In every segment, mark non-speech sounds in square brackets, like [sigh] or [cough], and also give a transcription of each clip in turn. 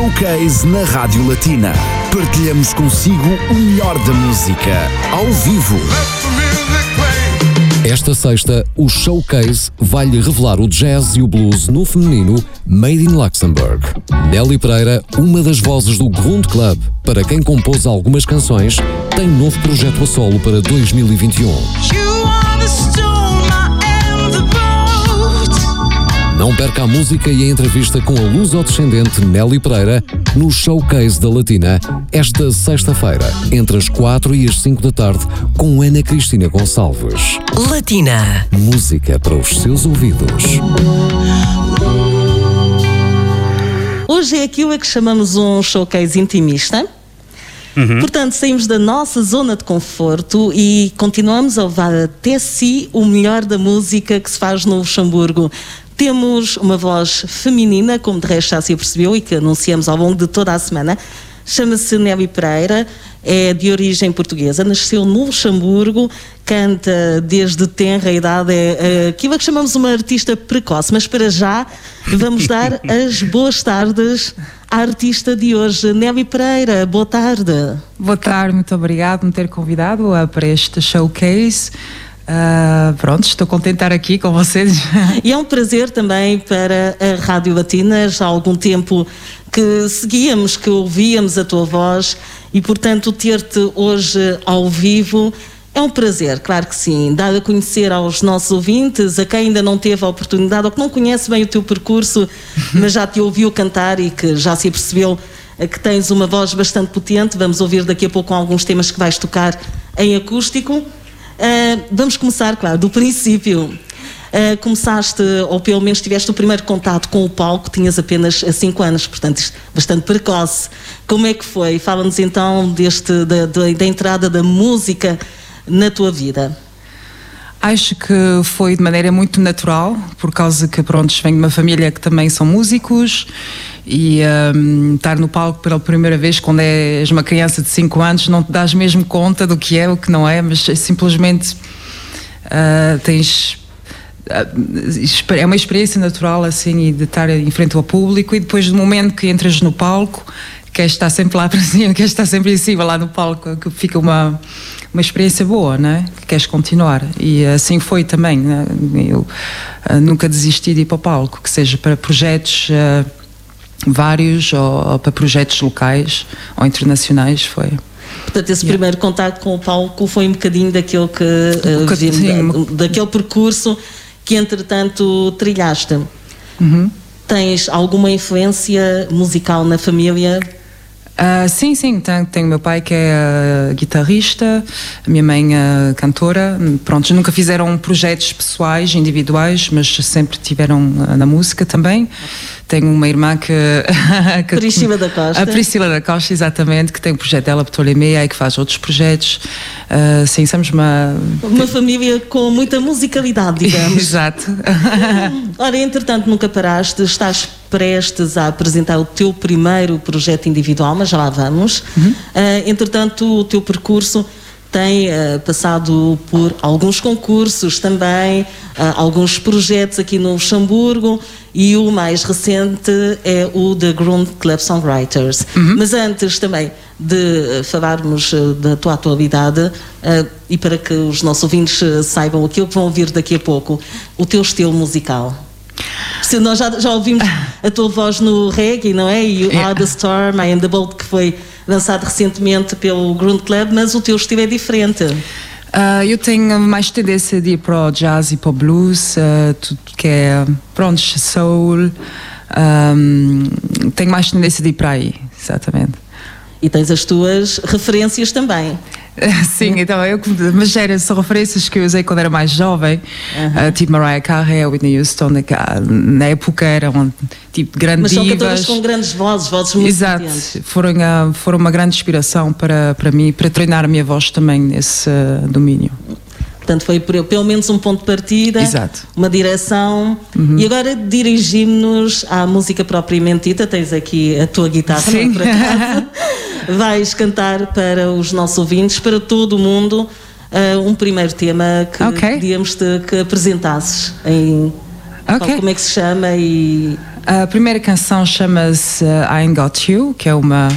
Showcase na Rádio Latina. Partilhamos consigo o melhor da música, ao vivo. Esta sexta, o Showcase vai-lhe revelar o jazz e o blues no feminino Made in Luxembourg. Nelly Pereira, uma das vozes do Grund Club, para quem compôs algumas canções, tem novo projeto a solo para 2021. Não perca a música e a entrevista com a luso-descendente Nelly Pereira no Showcase da Latina, esta sexta-feira, entre as 4 e as 5 da tarde, com Ana Cristina Gonçalves. Latina. Música para os seus ouvidos. Hoje é aquilo a que chamamos um showcase intimista. Portanto, saímos da nossa zona de conforto e continuamos a levar até si o melhor da música que se faz no Luxemburgo. Temos uma voz feminina, como de resto já se apercebeu e que anunciamos ao longo de toda a semana. Chama-se Nelly Pereira, é de origem portuguesa, nasceu no Luxemburgo, canta desde tenra idade, é, é aquilo a que chamamos uma artista precoce. Mas para já, vamos dar [laughs] as boas tardes à artista de hoje, Nelly Pereira. Boa tarde. Boa tarde, muito obrigado por me ter convidado para este showcase. Uh, pronto, estou contente de estar aqui com vocês. [laughs] E é um prazer também para a Rádio Latina, já há algum tempo que seguíamos, que ouvíamos a tua voz e, portanto, ter-te hoje ao vivo é um prazer, claro que sim. Dar a conhecer aos nossos ouvintes, a quem ainda não teve a oportunidade ou que não conhece bem o teu percurso, [laughs] mas já te ouviu cantar e que já se apercebeu que tens uma voz bastante potente. Vamos ouvir daqui a pouco alguns temas que vais tocar em acústico. Uh, vamos começar, claro, do princípio. Uh, começaste, ou pelo menos tiveste o primeiro contato com o palco, tinhas apenas 5 anos, portanto, isto, bastante precoce. Como é que foi? Fala-nos então deste, da, da, da entrada da música na tua vida. Acho que foi de maneira muito natural, por causa que, pronto, venho de uma família que também são músicos e um, estar no palco pela primeira vez quando és uma criança de 5 anos não te dás mesmo conta do que é, o que não é, mas simplesmente uh, tens é uma experiência natural assim e de estar em frente ao público e depois do momento que entras no palco queres estar sempre lá [laughs] para cima, queres estar sempre em cima lá no palco, que fica uma, uma experiência boa, né? Que queres continuar. E assim foi também. Né? Eu uh, nunca desisti de ir para o palco, que seja para projetos uh, vários ou, ou, para projetos locais ou internacionais, foi. Portanto, esse yeah. primeiro contato com o palco foi um bocadinho daquele que uh, um da, daquele percurso que entretanto trilhaste. Uhum. Tens alguma influência musical na família? Uh, sim, sim, tenho, tenho meu pai que é uh, guitarrista, minha mãe é cantora. Pronto, nunca fizeram projetos pessoais, individuais, mas sempre tiveram uh, na música também. Tenho uma irmã que. [laughs] que Priscila da Costa. A Priscila da Costa, exatamente, que tem um projeto dela, Ptolemia, e que faz outros projetos. Uh, sim, somos uma. Uma família com muita musicalidade, [laughs] digamos. Exato. Ora, entretanto, nunca paraste, estás prestes a apresentar o teu primeiro projeto individual, mas já lá vamos. Uhum. Uh, entretanto, o teu percurso tem uh, passado por alguns concursos também, uh, alguns projetos aqui no Luxemburgo e o mais recente é o The Grund Club Songwriters. Uhum. Mas antes também de falarmos uh, da tua atualidade e para que os nossos ouvintes saibam aquilo que vão ouvir daqui a pouco, o teu estilo musical. Se nós já, já ouvimos a tua voz no reggae, não é? E o yeah. the Storm, I Am the Bolt, que foi lançado recentemente pelo Grund Club, mas o teu estilo é diferente. Uh, eu tenho mais tendência de ir para o jazz e para o blues, uh, tudo que é, pronto, soul. Um, tenho mais tendência de ir para aí, exatamente. E tens as tuas referências também. [laughs] Sim, então eu, mas eram são referências que eu usei quando era mais jovem, Uhum. uh, tipo Mariah Carey, Whitney Houston, na, época eram tipo grandes Mas são divas. cantoras com grandes vozes, vozes muito Exato, foram, uh, foram uma grande inspiração para, para mim, para treinar a minha voz também nesse uh, domínio. Portanto, foi por- pelo menos um ponto de partida, Exato. uma direção. E agora dirigimos-nos à música propriamente dita. Tens aqui a tua guitarra, não Sim. por acaso. [laughs] Vais cantar para os nossos ouvintes, para todo o mundo, ah, um primeiro tema que Ok. pedíamos-te que apresentasses em. Ok. Como é que se chama? E A primeira canção chama-se I Ain't Got You, que é uma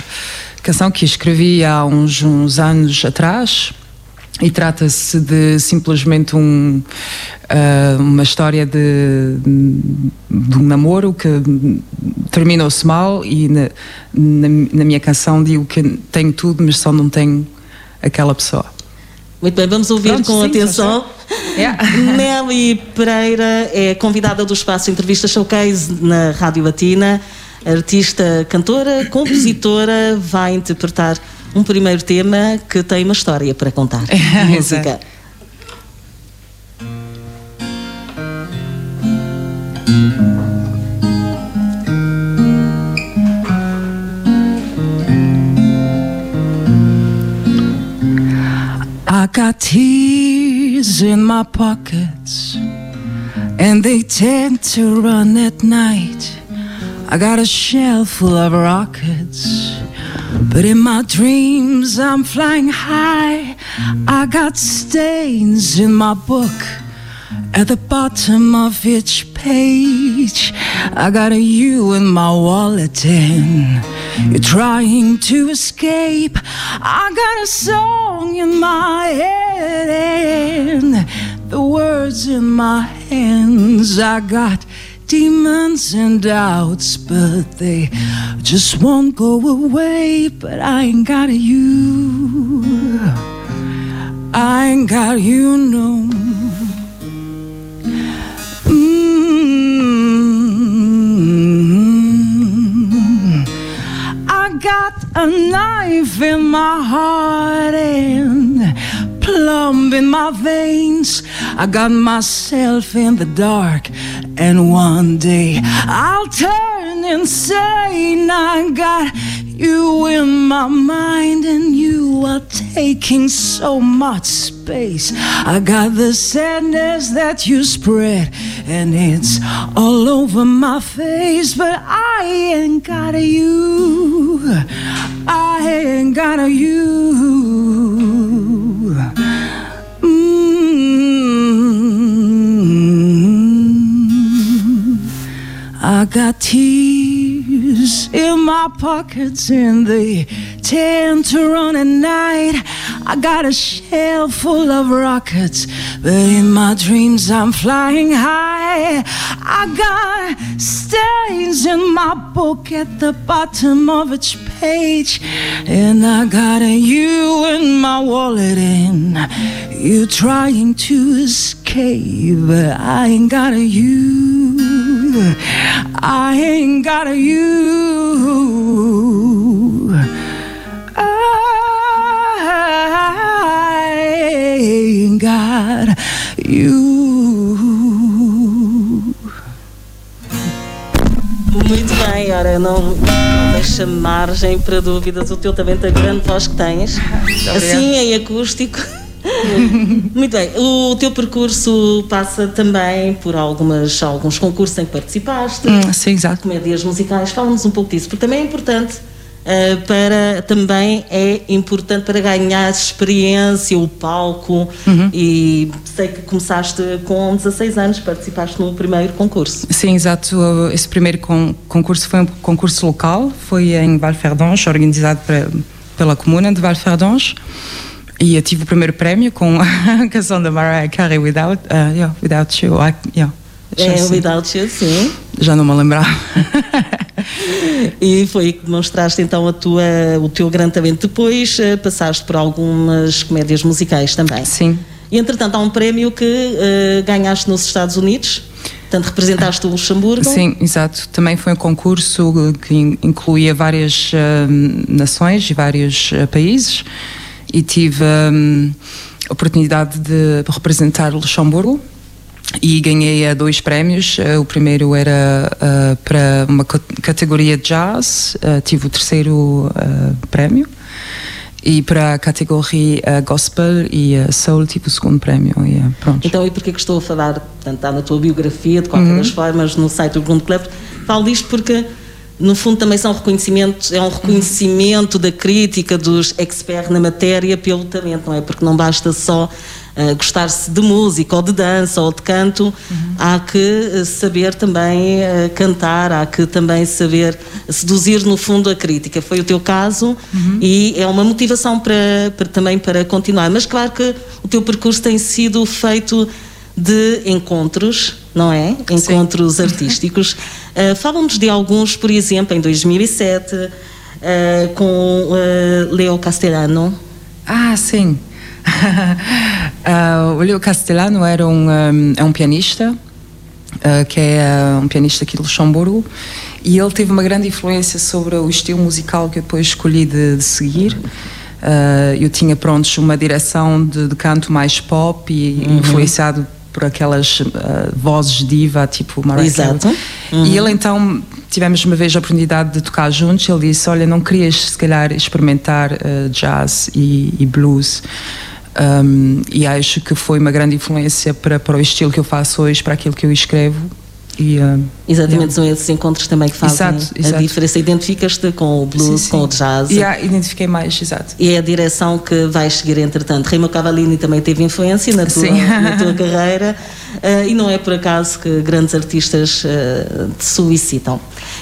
canção que escrevi há uns, uns anos atrás e trata-se de simplesmente um, uh, uma história de, de, um namoro que terminou-se mal e na, na, na, minha canção digo que tenho tudo, mas só não tenho aquela pessoa. Muito bem, vamos ouvir Pronto, com sim, atenção. Yeah. [laughs] Nelly Pereira é convidada do espaço Entrevista Showcase na Rádio Latina, artista, cantora, compositora, vai interpretar um primeiro tema que tem uma história para contar. [laughs] Música. I got tears in my pockets, and they tend to run at night. I got a shelf full of rockets. But in my dreams, I'm flying high. I got stains in my book. At the bottom of each page, I got a you in my wallet, and you're trying to escape. I got a song in my head, and the words in my hands. I got demons and doubts, but they just won't go away. But I ain't got you. I ain't got you, no. Mm-hmm. Got a knife in my heart and plumb in my veins. I got myself in the dark, and one day I'll turn insane. I got you in my mind, and you are taking so much space. I got the sadness that you spread, and it's all over my face. But I ain't got you. I ain't got a you. Mm-hmm. I got tears in my pockets and they tend to run at night. I got a shell full of rockets, but in my dreams I'm flying high. I got stains in my book at the bottom of each page, and I got a you in my wallet, and you trying to escape, but I ain't got a you. I ain't got a you. Ain't got you. Muito bem, ora, não, não deixa margem para dúvidas. O teu também tem a grande voz que tens. Assim, em acústico. [laughs] Muito bem. O teu percurso passa também por algumas, alguns concursos em que participaste. Hum, sim, exato. Comédias musicais. Fala-nos um pouco disso, porque também é importante. Uh, para também é importante para ganhar experiência, o palco uhum. e sei que começaste com 16 anos, participaste no primeiro concurso. Sim, exato. Esse primeiro con concurso foi um concurso local, foi em Valferdonge, organizado pra, pela comuna de Valferdonge. E eu tive o primeiro prémio com [laughs] a canção da Mariah Carey, Without, uh, yeah, Without You. I, yeah, é. Without You, sim. Já não me lembrava. E foi que demonstraste então a tua, o teu grande talento. Depois uh, passaste por algumas comédias musicais também. Sim. E entretanto há um prémio que uh, ganhaste nos Estados Unidos. Portanto, representaste o Luxemburgo. Sim, exato. Também foi um concurso que incluía várias uh, nações e vários países e tive hum, a oportunidade de representar Luxemburgo e ganhei uh, dois prémios. Uh, o primeiro era uh, para uma categoria jazz, tive o terceiro prémio. E para a categoria gospel e soul tive o segundo prémio. E, pronto. Então, e porquê que estou a falar, portanto, está na tua biografia, de qualquer uhum. das formas, no site do Bruno Club, falo disto porque no fundo também são reconhecimentos, é um reconhecimento da crítica dos experts na matéria pelo talento, não é? Porque não basta só uh, gostar-se de música ou de dança ou de canto, uhum. há que saber também uh, cantar, há que também saber seduzir no fundo a crítica. Foi o teu caso uhum. e é uma motivação para, para, também para continuar. Mas claro que o teu percurso tem sido feito de encontros, não é? Encontros Sim. artísticos. [laughs] Uh, Falam-nos de alguns, por exemplo, em 2007, uh, com uh, Leo Castellano. Ah, sim. Uh, [laughs] o Leo Castellano era um, um, é um pianista, uh, que é um pianista aqui de Luxemburgo, e ele teve uma grande influência sobre o estilo musical que eu depois escolhi de, de seguir. Uh, eu tinha, pronto, uma direção de, de canto mais pop e uhum. influenciado por aquelas uh, vozes diva, tipo Mariah Exato. Uhum. E ele então, tivemos uma vez a oportunidade de tocar juntos, ele disse, olha, não querias se calhar experimentar uh, jazz e, e blues? Um, e acho que foi uma grande influência para, para o estilo que eu faço hoje, para aquilo que eu escrevo e, Exatamente, são esses encontros também que fazem exato, exato. a diferença. Identificas-te com o blues, sim, sim. com o jazz. Yeah, identifiquei mais, exato. E é a direção que vais seguir, entretanto. Remo Cavallini também teve influência na tua, na tua [laughs] carreira uh, e não é por acaso que grandes artistas uh, te solicitam.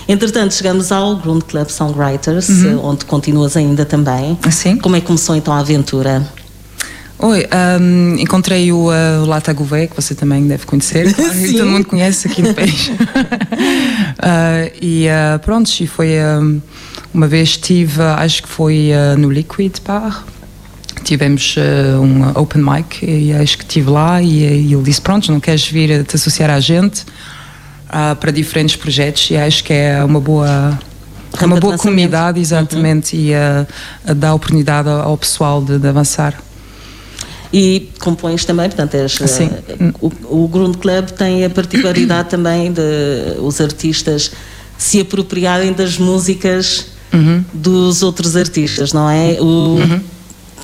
Entretanto, chegamos ao Ground Club Songwriters, uhum. onde continuas ainda também. Sim. Como é que começou então a aventura? Oi, um, encontrei o, uh, o Lata Gouveia, que você também deve conhecer, [laughs] claro, todo mundo conhece aqui no [laughs] país. uh, e uh, pronto, e foi um, uma vez estive, acho que foi uh, no Liquid Bar, tivemos uh, um open mic e acho que estive lá e, e ele disse, pronto, não queres vir te associar à gente uh, para diferentes projetos? E acho que é uma boa uma boa comunidade, exatamente, uhum. e uh, dá oportunidade ao pessoal de, de avançar e compões também, portanto, és. Uh, o, o Grund Club tem a particularidade [clears throat] também de os artistas se apropriarem das músicas uhum. dos outros artistas, não é? O, uhum.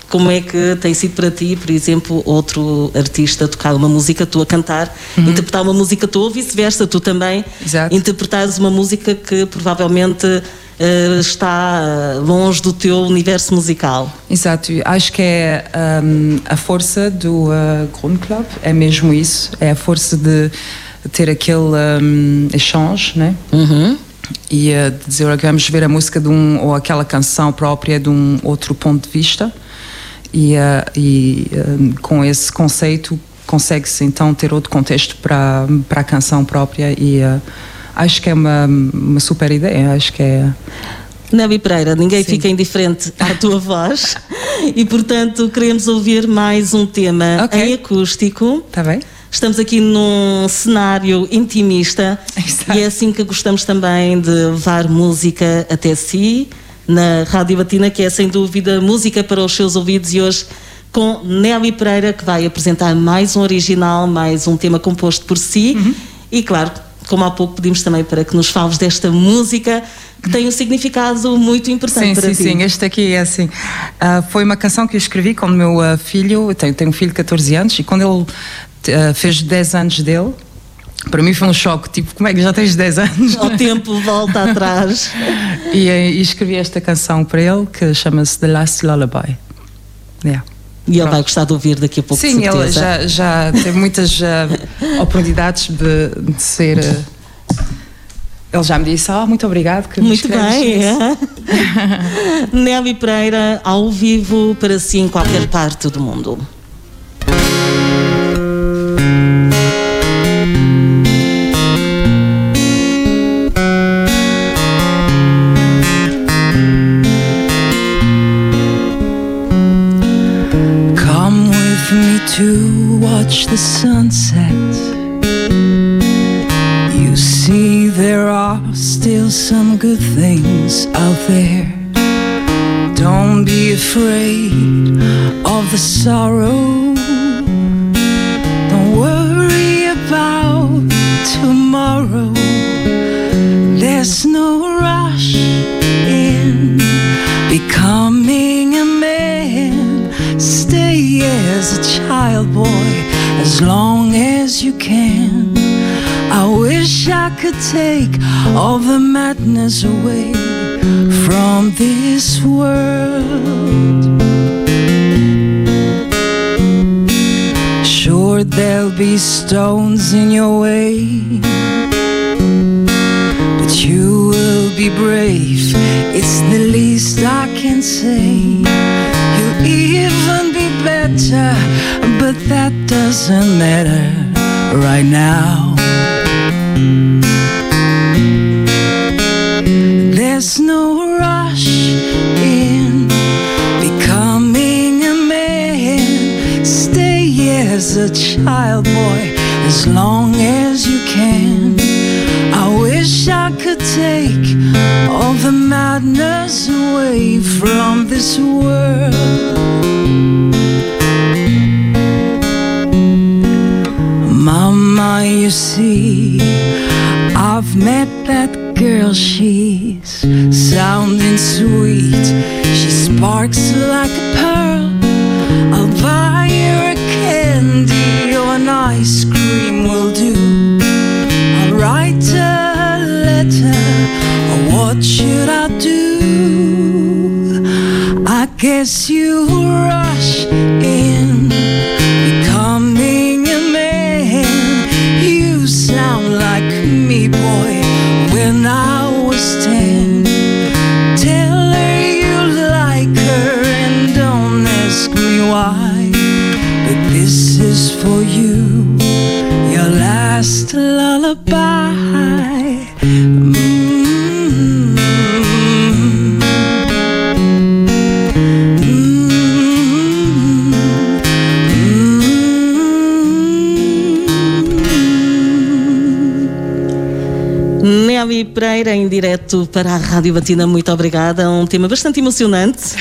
Como é que tem sido para ti, por exemplo, outro artista tocar uma música tua, cantar, uhum. interpretar uma música tua ou vice-versa, tu também Exato. interpretares uma música que provavelmente uh, está longe do teu universo musical. Exato, acho que é um, a força do uh, Grund Club, é mesmo isso, é a força de ter aquele um, exchange, né? Uhum. E uh, dizer, olha, vamos ver a música de um, ou aquela canção própria de um outro ponto de vista. E, uh, e uh, com esse conceito consegue-se então ter outro contexto para, para a canção própria e uh, acho que é uma, uma super ideia, acho que é. Nebi Pereira, ninguém Sim. fica indiferente à tua [laughs] voz e, portanto, queremos ouvir mais um tema okay. em acústico. Está bem. Estamos aqui num cenário intimista Exato. e é assim que gostamos também de levar música até si, na Rádio Batina, que é sem dúvida música para os seus ouvidos e hoje com Nelly Pereira, que vai apresentar mais um original, mais um tema composto por si uhum. e, claro, como há pouco pedimos também para que nos fales desta música que tem um significado muito importante sim, para sim, ti. Sim, sim, este aqui é assim. Uh, foi uma canção que eu escrevi quando meu uh, filho, eu tenho, tenho um filho de 14 anos, e quando ele uh, fez 10 anos dele, para mim foi um choque, tipo, como é que já tens 10 anos? O tempo volta atrás. [laughs] e, e, escrevi esta canção para ele que chama-se The Last Lullaby. Yeah. E ele vai gostar de ouvir daqui a pouco. Sim, ele já, já teve muitas uh, [laughs] oportunidades de, de ser. Uh, ele já me disse, oh, muito obrigado. Que muito bem. É. [laughs] Nelly Pereira, ao vivo para si em qualquer parte do mundo. Watch the sunset. You see, there are still some good things out there. Don't be afraid of the sorrow. Don't worry about tomorrow. Could take all the madness away from this world. Sure, there'll be stones in your way. But you will be brave, it's the least I can say. You'll even be better, but that doesn't matter right now. There's no rush in becoming a man. Stay as a child, boy, as long as you can. I wish I could take all the madness away from this world. Mama, you see, I've met that girl, she's sounding sweet. She sparks like a pearl. I'll buy her a candy or an ice cream will do. I'll write her a letter, or what should I do? I guess you'll rush Pereira, em direto para a Rádio Batina, muito obrigada. Um tema bastante emocionante.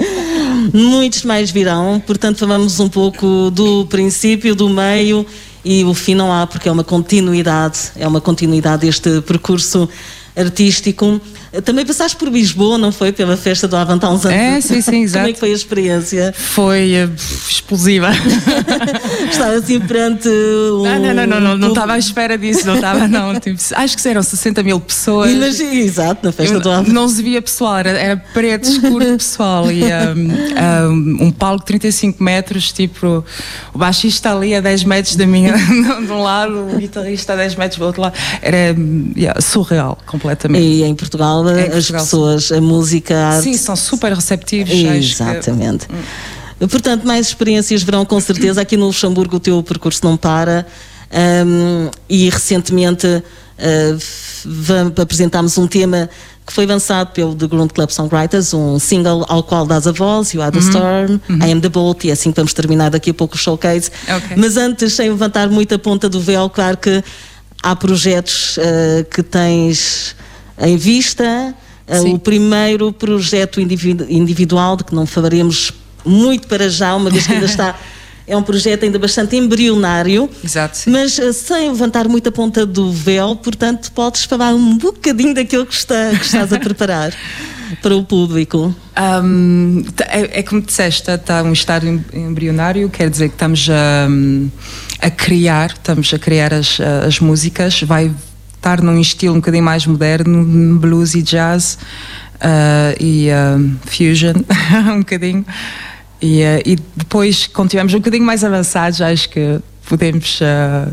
[laughs] Muitos mais virão, portanto, falamos um pouco do princípio, do meio e o fim não há, porque é uma continuidade, é uma continuidade deste percurso artístico. Também passaste por Lisboa, não foi? Pela festa do Avante há uns anos. É, sim, sim, exato. Como é que foi a experiência? Foi eh, explosiva. [laughs] Estava assim perante um... Ah, não, não, não, não, não estava à espera disso, não estava, não. Tipo, acho que eram 60 mil pessoas. Imagina, exato, na festa Eu do Avante. não se via pessoal, era, era preto, escuro pessoal e um, um, um palco de 35 metros, tipo, o baixista ali a 10 metros da minha, [laughs] de um lado, o guitarrista a 10 metros do outro lado, era yeah, surreal, completamente. E em Portugal, Em as pessoas, a música, a arte. Sim, são super receptivos. acho que- Exatamente. Portanto, mais experiências verão com certeza. Aqui no Luxemburgo o teu percurso não para. Ahm, e recentemente vam- apresentámos um tema que foi lançado pelo The Ground Club Songwriters, um single ao qual dás a voz, You Are the Storm, I Am the Bolt, e é assim que vamos terminar daqui a pouco o showcase. Ok. Mas antes, sem levantar muito a ponta do véu, claro que há projetos ah, que tens em vista. Ah, Sim. o primeiro projeto individu- individual, de que não falaremos muito para já, uma vez que ainda está. [laughs] É um projeto ainda bastante embrionário. Exato, sim. Mas eh, sem levantar muito a ponta do véu, portanto, podes falar um bocadinho daquilo que, está, que estás a preparar [laughs] para o público. Um, é, é como disseste, está um estado em- embrionário, quer dizer que estamos a, a criar, estamos a criar as, as músicas, vai estar num estilo um bocadinho mais moderno, blues e jazz uh, e um, fusion, [laughs] um bocadinho. E, uh, e depois, quando estivermos um bocadinho mais avançados, acho que podemos uh,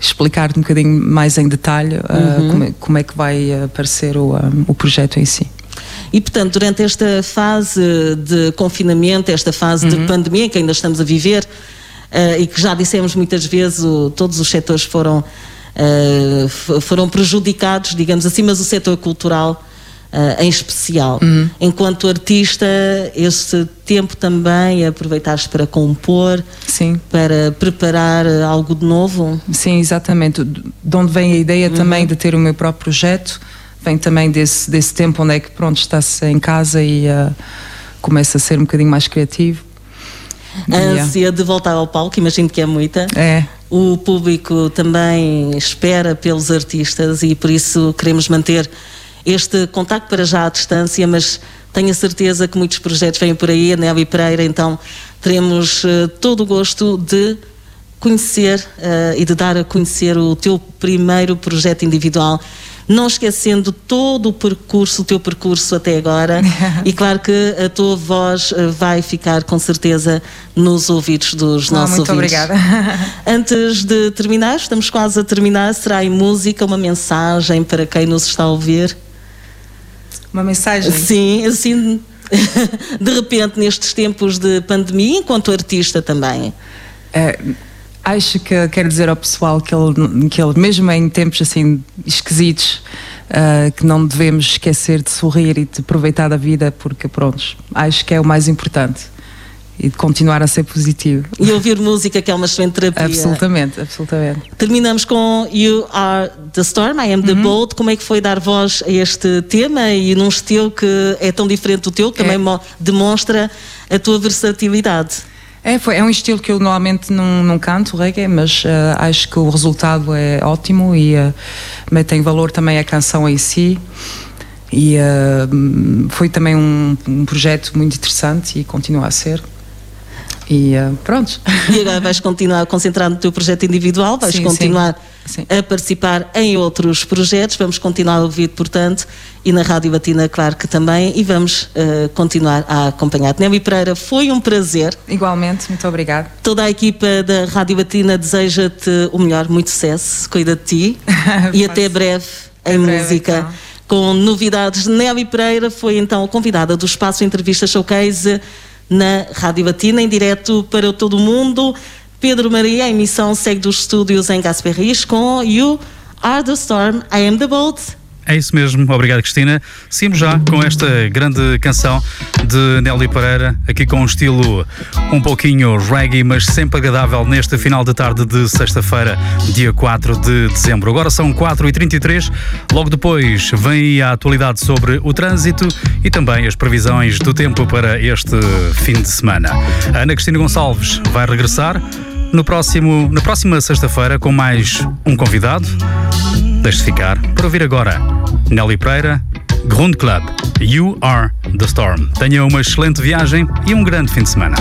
explicar um bocadinho mais em detalhe uh, como, é, como é que vai aparecer o, um, o projeto em si. E, portanto, durante esta fase de confinamento, esta fase de pandemia que ainda estamos a viver, eh, e que já dissemos muitas vezes, o- todos os setores foram, eh, foram prejudicados, digamos assim, mas o setor cultural eh, em especial. Enquanto artista, esse tempo também aproveitaste para compor, Sim. para preparar eh, algo de novo? Sim, exatamente. De onde vem a ideia também de ter o meu próprio projeto, vem também desse, desse tempo onde é que pronto está-se em casa e uh, começa a ser um bocadinho mais criativo. A Yeah. ânsia de voltar ao palco, imagino que é muita. É, O público também espera pelos artistas e por isso queremos manter este contacto para já à distância, mas tenho a certeza que muitos projetos vêm por aí, a Nelly Pereira, então teremos eh, todo o gosto de conhecer eh, e de dar a conhecer o teu primeiro projeto individual não esquecendo todo o percurso, o teu percurso até agora. [laughs] e claro que a tua voz eh, vai ficar com certeza nos ouvidos dos Ah, nossos muito ouvintes. obrigada. [laughs] Antes de terminar, estamos quase a terminar, será em música uma mensagem para quem nos está a ouvir? Uma mensagem. Sim, assim, [laughs] de repente, nestes tempos de pandemia, enquanto artista também. É, acho que quero dizer ao pessoal que ele, que ele mesmo em tempos assim esquisitos, ah, que não devemos esquecer de sorrir e de aproveitar da vida, porque pronto, acho que é o mais importante. E de continuar a ser positivo. E ouvir música, que é uma excelente terapia. Absolutamente, absolutamente. Terminamos com You Are the Storm, I Am the Uhum. Bold. Como é que foi dar voz a este tema e num estilo que é tão diferente do teu, que É. também mo- demonstra a tua versatilidade? É, foi, é um estilo que eu normalmente não, não canto, reggae, mas ah, acho que o resultado é ótimo e uh, tem valor também a canção em si. E ah, foi também um, um projeto muito interessante e continua a ser. E ah, pronto. E agora vais continuar a concentrar no teu projeto individual, vais Sim, continuar sim. A participar em outros projetos, vamos continuar a ouvir, portanto, e na Rádio Batina, claro que também, e vamos eh, continuar a acompanhar. Nelly Pereira, foi um prazer. Igualmente, muito obrigada. Toda a equipa da Rádio Batina deseja-te o melhor, muito sucesso, cuida de ti [laughs] e até breve em breve, música. então. Com novidades, Nelly Pereira foi então a convidada do Espaço Entrevista Showcase na Rádio Batina, em direto para todo o mundo. Pedro Maria, a emissão segue dos estúdios em Gasperris com You Are the Storm, I Am the Boat. É isso mesmo, obrigado Cristina. Seguimos já com esta grande canção de Nelly Pereira, aqui com um estilo um pouquinho reggae, mas sempre agradável neste final de tarde de sexta-feira, dia 4 de dezembro. Agora são 4h33, logo depois vem a atualidade sobre o trânsito e também as previsões do tempo para este fim de semana. A Ana Cristina Gonçalves vai regressar no próximo, na próxima sexta-feira com mais um convidado. Deixe-se ficar para ouvir agora Nelly Pereira, Grund Club, You Are the Storm. Tenha uma excelente viagem e um grande fim de semana.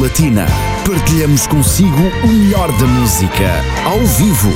Latina. Partilhamos consigo o melhor da música, ao vivo.